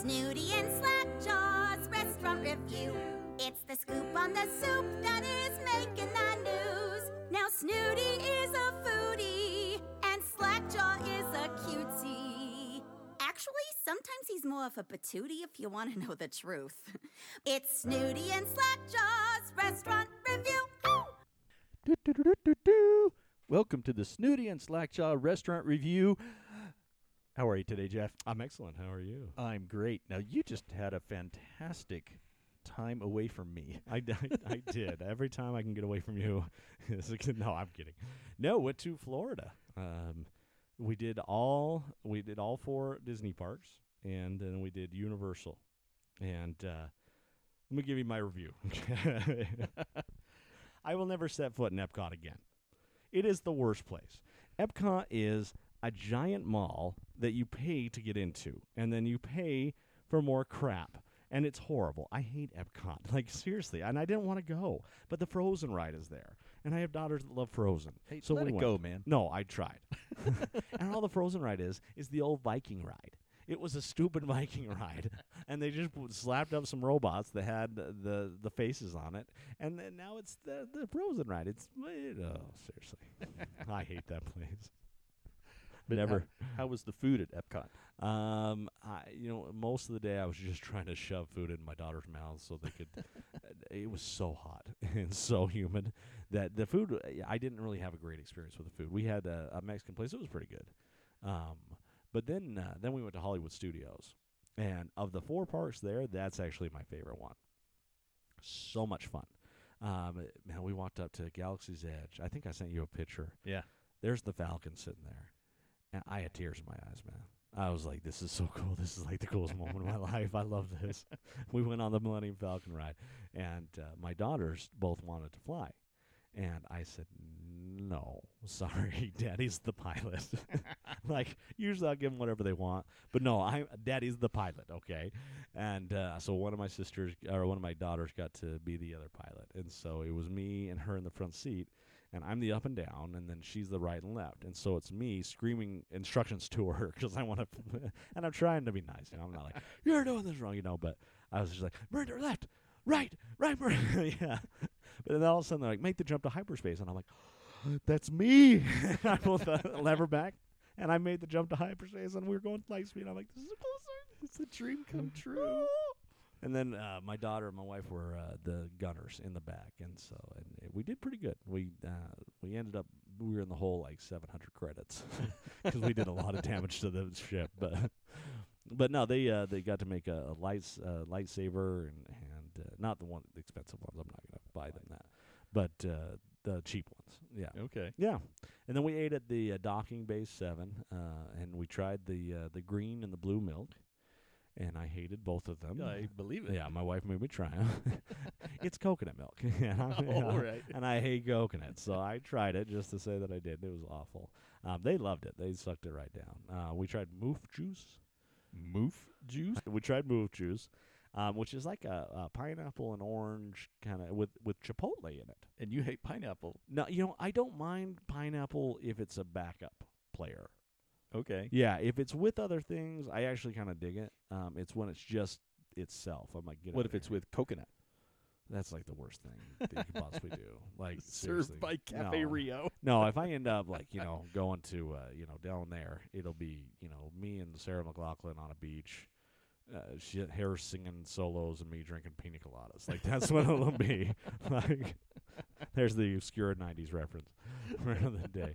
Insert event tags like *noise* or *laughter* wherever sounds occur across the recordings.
Snooty and Slackjaw's restaurant review. It's the scoop on the soup that is making the news. Now Snooty is a foodie and Slackjaw is a cutie. Actually, sometimes he's more of a patootie if you want to know the truth. *laughs* It's Snooty and Slackjaw's restaurant review. Ow! Do-do-do-do-do. Welcome to the Snooty and Slackjaw Restaurant Review. How are you today, Jeff? I'm excellent. How are you? I'm great. Now, you just had a fantastic time away from me. *laughs* I, I, I did. *laughs* Every time I can get away from you. *laughs* no, I'm kidding. No, went to Florida. Um, we did all we did all four Disney parks, and then we did Universal. And uh, let me give you my review. I will never set foot in Epcot again. It is the worst place. Epcot is a giant mall that you pay to get into, and then you pay for more crap. And it's horrible. I hate Epcot. *laughs* Like, seriously. And I didn't want to go. But the Frozen ride is there. And I have daughters that love Frozen. Hey, so let we it went. go, man. No, I tried. *laughs* and all the Frozen ride is is the old Viking ride. It was a stupid *laughs* Viking ride, and they just slapped up some robots that had the the, faces on it, and then now it's the the Frozen ride. It's it, oh seriously, I hate that place. But Never. How, how was the food at Epcot? Um, I you know most of the day I was just *laughs* trying to shove food in my daughter's mouth so they could. *laughs* it was so hot *laughs* and so humid that the food I didn't really have a great experience with the food. We had a, a Mexican place; it was pretty good. Um, but then uh, then we went to Hollywood Studios, and of the four parks there, that's actually my favorite one. So much fun. Um, man, we walked up to Galaxy's Edge. I think I sent you a picture. Yeah. There's the Falcon sitting there. And I had tears in my eyes, man. I was like, this is so *laughs* cool. This is like the coolest moment of my *laughs* life. I love this. *laughs* we went on the Millennium Falcon ride, and uh, my daughters both wanted to fly. And I said, no, sorry, daddy's the pilot. like, usually I'll give them whatever they want, but no, I'm daddy's the pilot, okay? And uh, so one of my sisters, or one of my daughters, got to be the other pilot. And so it was me and her in the front seat and I'm the up and down, and then she's the right and left, and so it's me screaming instructions to her *laughs* because I want to, *laughs* and I'm trying to be nice. You know, I'm not like *laughs* you're doing this wrong, you know, but I was just like Miranda left, right, right, Miranda, yeah. But then all of a sudden they're like make the jump to hyperspace, and I'm like, *gasps* that's me. I pulled the lever back, and I made the jump to hyperspace, and we were going light speed. And I'm like, this is closer. It's a dream come true. And then uh, my daughter and my wife were uh, the gunners in the back, and so and it, we did pretty good. We uh, we ended up we were in the hole like 700 credits *laughs* because we did a lot of damage to the ship. But but no, they uh, they got to make a, a light uh, lightsaber and and uh, not the one the expensive ones. I'm not gonna buy them that, but uh, the cheap ones. Yeah. Okay. Yeah, and then we ate at the uh, docking base seven, uh, and we tried the uh, the green and the blue milk, and I hated both of them. I believe it. Yeah, my wife made me try 'em. *laughs* it's coconut milk, *laughs* and, I'm- Oh, *laughs* all right. and I hate coconut, so I tried it just to say that I did. It was awful. Um, they loved it; they sucked it right down. Uh, we tried moof juice. Moof juice? We tried moof juice, um, which is like a, a pineapple and orange kind of with with chipotle in it. And you hate pineapple. No, you know I don't mind pineapple if it's a backup player. Okay. Yeah, if it's with other things, I actually kind of dig it. Um, it's when it's just itself. I'm like, get What if it's with coconut? That's like the worst thing that you could possibly do. *laughs* Like seriously. Served by Cafe no. Rio. No, if I end up like you *laughs* know going to uh, you know down there, it'll be you know me and Sarah McLachlan on a beach, uh, she, her singing solos and me drinking pina coladas. Like that's what it'll be. *laughs* Like there's the obscure '90s reference for the day.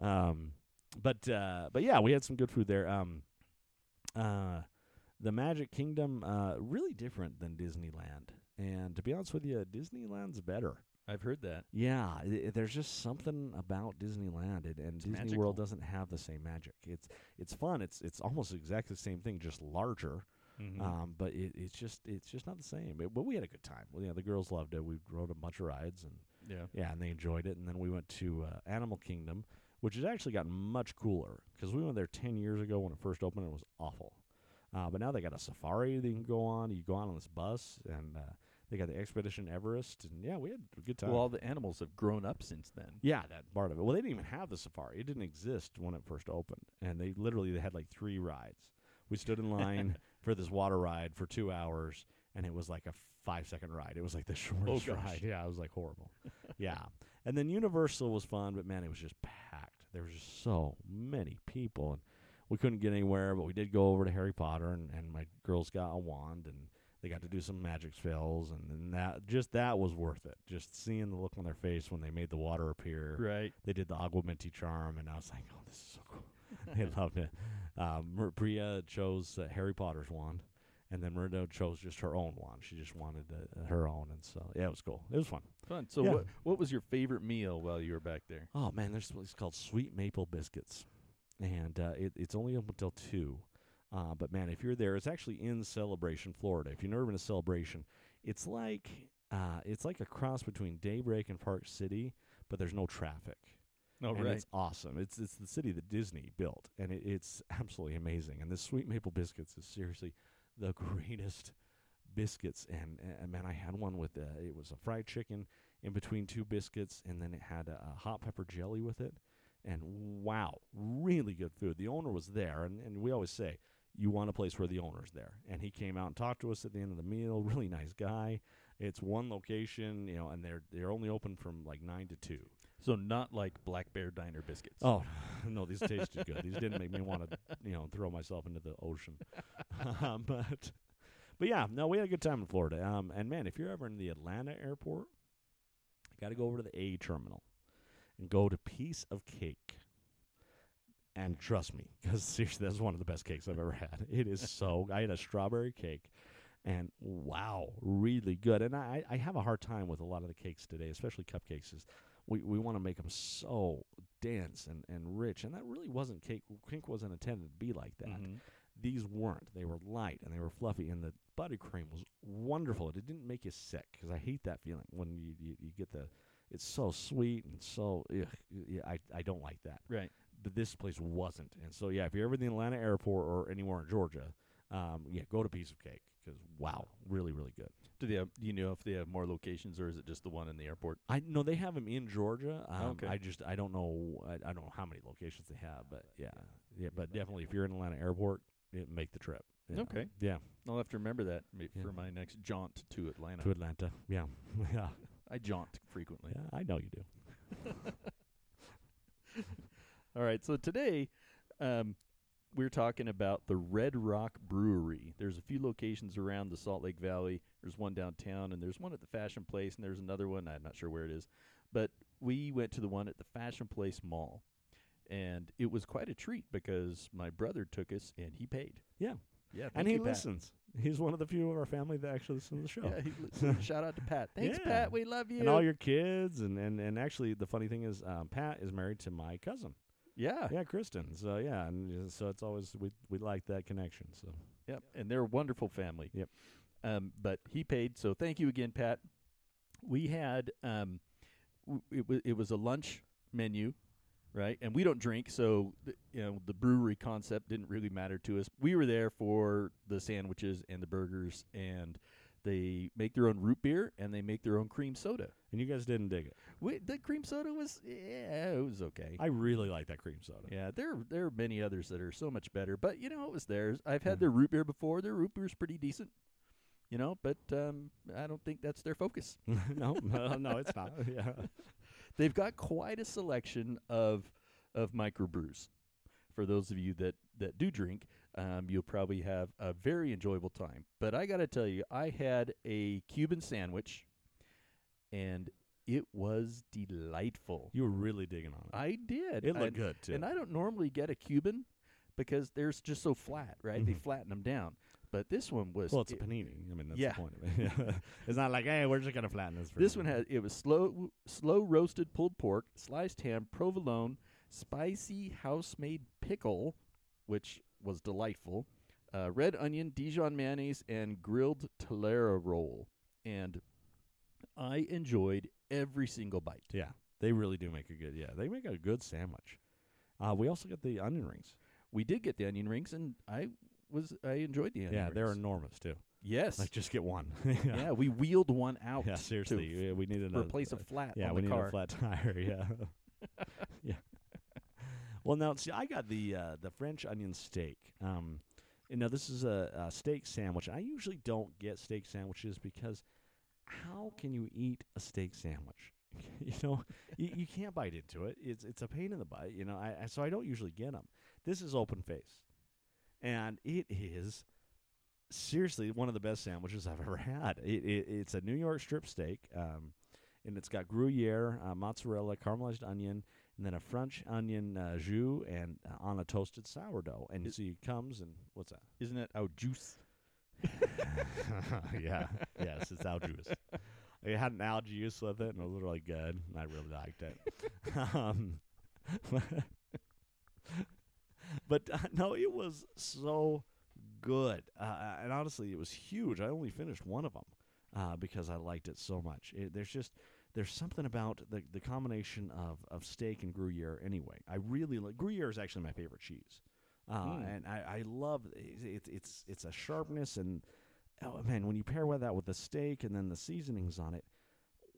Um, but uh, but yeah, we had some good food there. Um, uh, the Magic Kingdom uh, really different than Disneyland, and to be honest with you, Disneyland's better. I've heard that. Yeah, i- there's just something about Disneyland, and, and Disney magical. World doesn't have the same magic. It's it's fun. It's it's almost exactly the same thing, just larger. Mm-hmm. Um, but it, it's just it's just not the same. It, but we had a good time. Well, yeah, the girls loved it. We rode a bunch of rides, and yeah. yeah, and they enjoyed it. And then we went to uh, Animal Kingdom, which has actually gotten much cooler because we went there ten years ago when it first opened. and It was awful, uh, but now they got a safari that you can go on. You go on on this bus, and uh, they got the Expedition Everest, and yeah, we had a good time. Well, all the animals have grown up since then. Yeah, that part of it. Well, they didn't even have the safari. It didn't exist when it first opened, and they literally they had like three rides. We stood in line *laughs* for this water ride for two hours, and it was like a five second ride. It was like the *laughs* shortest Oh, ride. Yeah, it was like horrible. yeah, and then Universal was fun, but man, it was just packed. There was just so many people, and we couldn't get anywhere. But we did go over to Harry Potter, and, and my girls got a wand, and they got to do some magic spells, and, and that just that was worth it. Just seeing the look on their face when they made the water appear. Right. They did the Aguamenti charm, and I was like, "Oh, this is so cool." *laughs* they loved it. Um, Bria chose uh, Harry Potter's wand, and then Merido chose just her own one. She just wanted uh, her own, and so yeah, it was cool. It was fun. Fun. So Yeah. what what was your favorite meal while you were back there? Oh man, there's it's called Sweet Maple Biscuits, and uh, it, it's only up until two. Uh, but man, if you're there, it's actually in Celebration, Florida. If you've never been to Celebration, it's like uh, it's like a cross between Daybreak and Park City, but there's no traffic. Oh, and right. it's awesome. It's it's the city that Disney built, and it, it's absolutely amazing. And this sweet maple biscuits is seriously the *laughs* greatest biscuits. And, and man, I had one with uh, it was a fried chicken in between two biscuits, and then it had a, a hot pepper jelly with it. And wow, really good food. The owner was there, and, and we always say you want a place where the owner's there. And he came out and talked to us at the end of the meal. *laughs* Really nice guy. It's one location, you know, and they're they're only open from like nine to two. So not like Black Bear Diner biscuits. Oh *laughs* *laughs* no, these tasted good. These didn't make me want to, you know, throw myself into the ocean. um, *laughs* but, but yeah, no, we had a good time in Florida. Um, and man, if you're ever in the Atlanta airport, you got to go over to the A terminal and go to Piece of Cake. And trust me, because seriously, that's one of the best cakes I've ever had. It is so. Good. I had a strawberry cake, and wow, really good. And I, I have a hard time with a lot of the cakes today, especially cupcakes. Is we, we want to make them so dense and, and rich, and that really wasn't cake. Cake wasn't intended to be like that. Mhm. These weren't. They were light and they were fluffy, and the buttercream was wonderful. It didn't make you sick because I hate that feeling when you, you, you get the. It's so sweet and so. Ugh, yeah, I I don't like that. Right. But this place wasn't, and so yeah, if you're ever in the Atlanta airport or anywhere in Georgia, um, yeah, go to Piece of Cake because wow, really really good. Do they have, do you know if they have more locations or is it just the one in the airport? I know they have them in Georgia. Um, Okay. I just I don't know I, I don't know how many locations they have, but yeah, yeah. But definitely, if you're in Atlanta airport, it, make the trip. know. Okay. Yeah, I'll have to remember that ma- Yeah. for my next jaunt to Atlanta. to Atlanta. Yeah, *laughs* yeah, I jaunt frequently. yeah. I know you do. *laughs* All right, so today um, we're talking about the Red Rock Brewery. There's a few locations around the Salt Lake Valley. There's one downtown, and there's one at the Fashion Place, and there's another one. I'm not sure where it is, but we went to the one at the Fashion Place Mall, and it was quite a treat because my brother took us and he paid. Yeah, Yeah, and he you, Pat. listens. He's one of the few of our family that actually listens to the show. Yeah, *laughs* shout out to Pat. Thanks, Yeah. Pat. We love you. and all your kids, and, and, and actually, the funny thing is, um, Pat is married to my cousin. Yeah, Yeah, Kristen. So yeah, and uh, so it's always we we like that connection. So Yep, and they're a wonderful family. Yep. Um, but he paid, so thank you again, Pat. We had um, w- it was it was a lunch menu, right? And we don't drink, so th- you know the brewery concept didn't really matter to us. We were there for the sandwiches and the burgers, and they make their own root beer and they make their own cream soda. And you guys didn't dig it. We, the cream soda was yeah, it was okay. I really like that cream soda. Yeah, there there are many others that are so much better, but you know it was theirs. I've had Yeah. their root beer before. Their root beer's pretty decent, you know, but um, I don't think that's their focus. *laughs* no, no, no, it's not. *laughs* Yeah. They've got quite a selection of of microbrews. For those of you that that do drink, um, you'll probably have a very enjoyable time. But I got to tell you, I had a Cuban sandwich, and it was delightful. You were really digging on it. I did. it looked and, good too. And I don't normally get a Cuban because they're just so flat, right? They Mhm. flatten them down. But this one was well, it's a it- panini. I mean, that's Yeah. the point of it. *laughs* It's not like, hey, we're just gonna flatten this. For This one had it was slow slow roasted pulled pork, sliced ham, provolone, spicy house made pickle, which was delightful, uh, red onion, Dijon mayonnaise, and grilled telera roll. And I enjoyed every single bite. Yeah, they really do make a good. Yeah, they make a good sandwich. Uh, we also get the onion rings. We did get the onion rings, and I was I enjoyed the onion yeah, rings. they're enormous too. yes, Like, just get one. *laughs* yeah. We wheeled one out. Yeah, to seriously, yeah, we needed a replace a flat Yeah, we need car. a flat tire. *laughs* Yeah, yeah. Well, now see, I got the uh, the French onion steak. Um, And now this is a, a steak sandwich. I usually don't get steak sandwiches because how can you eat a steak sandwich? *laughs* you know, you, you can't bite into it. It's it's a pain in the butt. You know, I, I so I don't usually get them. This is open face, and it is seriously one of the best sandwiches I've *laughs* ever had. It, it it's a New York strip steak, um, and it's got Gruyere, uh, mozzarella, caramelized onion, and then a French onion uh, jus, and uh, on a toasted sourdough. And you see, it comes and what's that? Isn't it au juice? *laughs* yeah, yes, it's al juice. It had an al juice with it, and it was really good. And I really liked it. *laughs* um, *laughs* but uh, no, it was so good, uh, and honestly, it was huge. I only finished one of them uh, because I liked it so much. It, there's just there's something about the the combination of of steak and Gruyere. Anyway, I really like Gruyere is actually my favorite cheese, uh, Mm. and I, I love it's it's it's a sharpness and oh man, when you pair with that with the steak and then the seasonings on it,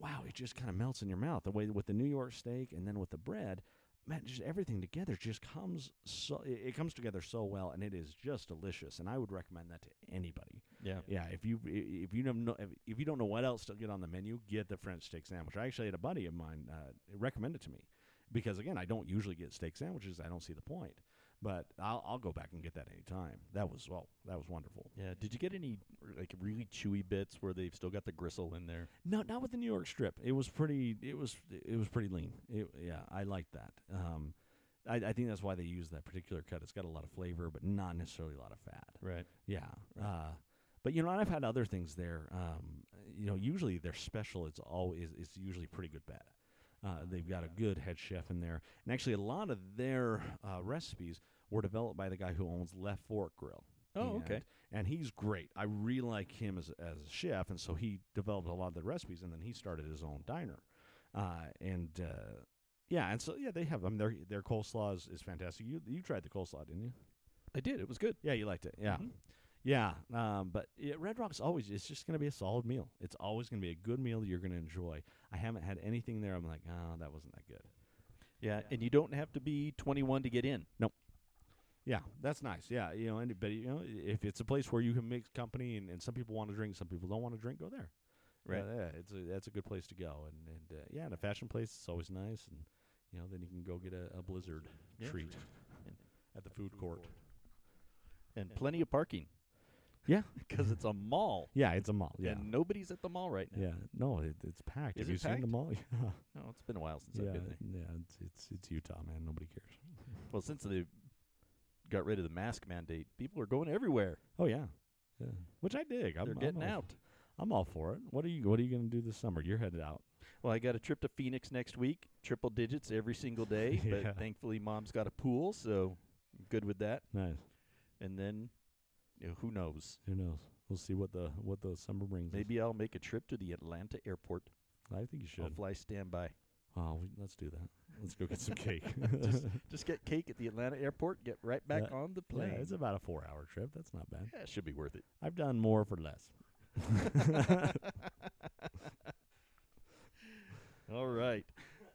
wow, it just kind of melts in your mouth. The way with the New York steak and then with the bread, man, just everything together just comes so it, comes together so well, and it is just delicious. And I would recommend that to anybody. Yeah. Yeah, if you if you don't know if, if you don't know what else to get on the menu, get the French steak sandwich. I actually had a buddy of mine uh, recommend it to me because again, I don't usually get steak sandwiches. I don't see the point. But I'll I'll go back and get that anytime. That was well, that was wonderful. Yeah. Did you get any like really chewy bits where they've still got the gristle in there? No, not with the New York strip. It was pretty. It was it was pretty lean. It, yeah, I liked that. Um, I, I think that's why they use that particular cut. It's got a lot of flavor, but not necessarily a lot of fat. Right. Yeah. Uh, but you know, I've had other things there. Um, you know, usually their special is always it's usually pretty good bet. Uh, they've got a good head chef in there, and actually a lot of their uh, recipes were developed by the guy who owns Left Fork Grill. Oh, okay. And- And he's great. I really like him as as a chef, and so he developed a lot of the recipes, and then he started his own diner. Uh, and uh, yeah, and so yeah, they have. I mean, their their coleslaw is, is fantastic. You you tried the coleslaw, didn't you? I did. It was good. Yeah, you liked it. Yeah. Mhm. Yeah, um, but yeah, Red Rock's always it's just going to be a solid meal. It's always going to be a good meal that you're going to enjoy. I haven't had anything there I'm like, "Oh, that wasn't that good." Yeah, and you don't have to be 21 to get in. Nope. Yeah, that's nice. Yeah, you know, anybody, you know, if it's a place where you can mix company and, and some people want to drink, some people don't want to drink, go there. Right. Yeah, yeah, it's a that's a good place to go. And and uh, yeah, and a fashion place it's always nice and you know, then you can go get a, a blizzard Yeah. treat at the food court. And plenty of parking Yeah. *laughs* because it's a mall. Yeah, it's a mall. Yeah. And nobody's at the mall right now. Yeah. No, it, it's packed. Is Have it you seen the mall? Yeah. *laughs* No, it's been a while since yeah, I've been there. yeah, it's, it's it's Utah, man. Nobody cares. *laughs* Well, since they got rid of the mask mandate, people are going everywhere. Oh yeah, yeah. Which I dig. I'm, They're I'm getting all- out. I'm all for it. What are you What are you going to do this summer? You're headed out. Well, I got a trip to Phoenix next week, triple digits every single day. Yeah. But thankfully, mom's got a pool, so I'm good with that. Nice. And then, you know, who knows? Who knows? We'll see what the what the summer brings. us. Maybe I'll make a trip to the Atlanta airport. I think you should. I'll fly standby. Oh, we, let's do that. Let's go get some *laughs* cake. Just- *laughs* Just get cake at the Atlanta airport, get right back Yeah. on the yeah, plane. it's about a four-hour trip. That's not bad. Yeah, it should be worth it. I've done more for less. *laughs* all right.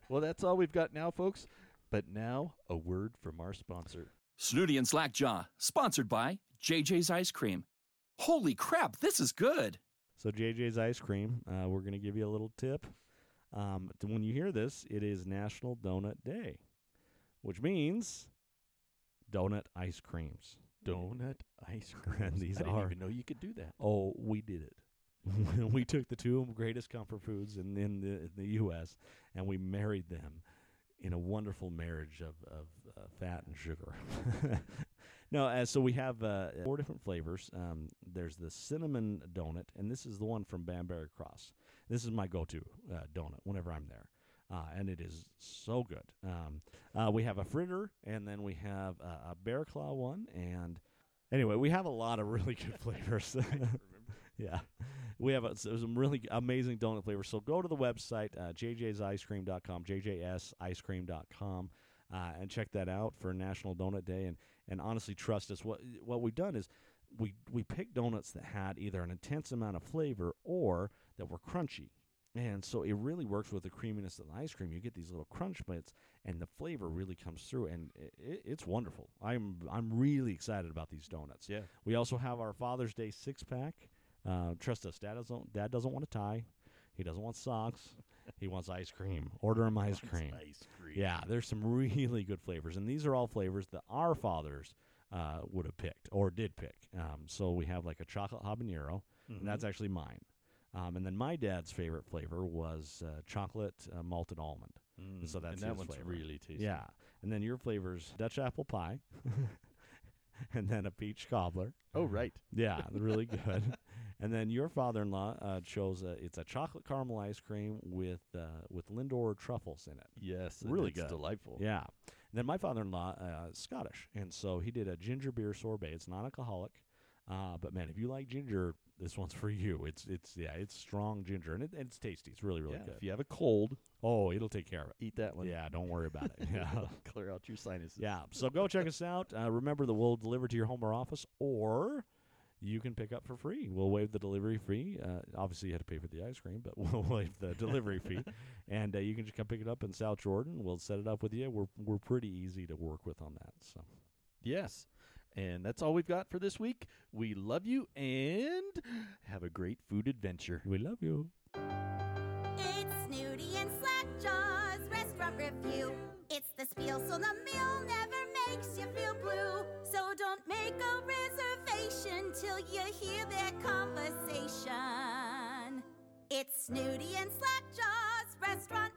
Well, that's all we've got now, folks. But now, a word from our sponsor. Snooty and Slackjaw, sponsored by JJ's Ice Cream. Holy crap, this is good. So JJ's Ice Cream, uh, we're going to give you a little tip. Um, when you hear this, it is National Donut Day, which means donut ice creams. Donut ice *laughs* creams. And these I didn't are- even know you could do that. Oh, we did it. *laughs* we took the two greatest comfort foods in, in the in the U.S. and we married them in a wonderful marriage of of uh, fat and sugar. *laughs* no, uh, so we have uh, four different flavors. Um, there's the cinnamon donut, and this is the one from Banbury Cross. This is my go-to uh, donut whenever I'm there. Uh, and it is so good. Um, uh, we have a fritter, and then we have a bear claw one, and anyway, we have a lot of really good *laughs* flavors. *laughs* yeah, we have a, so some really amazing donut flavors. So go to the website uh, jjsicecream.com, jjsicecream.com, uh, and check that out for National Donut Day. And and honestly, trust us. What what we've done is we we picked donuts that had either an intense amount of flavor or that were crunchy. And so it really works with the creaminess of the ice cream. You get these little crunch bits, and the flavor really comes through, and it, it's wonderful. I'm I'm really excited about these donuts. Yeah. We also have our Father's Day six pack. Uh, trust us, Dad doesn't Dad doesn't want a tie. He doesn't want socks. he wants ice cream. Order him ice *laughs* cream. Ice cream. Yeah, there's some really good flavors, and these are all flavors that our fathers uh, would have picked or did pick. Um, so we have like a chocolate habanero, and that's actually mine. Um, and then my dad's favorite flavor was uh, chocolate uh, malted almond. Mm, so that's and that one's flavor. really tasty. Yeah, and then your flavors Dutch apple pie, *laughs* and then a peach cobbler. Oh, right. *laughs* Yeah, really good. And then your father-in-law uh, chose a, it's a chocolate caramel ice cream with uh, with Lindor truffles in it. Yes. and Really it's good. Delightful. Yeah. And then my father-in-law uh, Scottish, and so he did a ginger beer sorbet. It's non-alcoholic, uh, but man, if you like ginger, this one's for you. It's it's yeah, it's strong ginger, and it, it's tasty. It's really really Yeah, good. If you have a cold, Oh, it'll take care of it. eat that one. Yeah, don't worry about it. *laughs* Yeah. Clear out your sinuses. Yeah. So go check us out. Uh, remember that we'll deliver to your home or office, or you can pick up for free. We'll waive the delivery fee. Uh, obviously, you had to pay for the ice cream, but *laughs* we'll waive the delivery fee, and uh, you can just come pick it up in South Jordan. We'll set it up with you. We're we're pretty easy to work with on that. So Yes. And that's all we've got for this week. We love you and have a great food adventure. we love you. It's Snooty and Slackjaw's restaurant review. It's the spiel, so the meal never makes you feel blue. Don't make a reservation till you hear their conversation. It's Snooty and Slackjaw's restaurant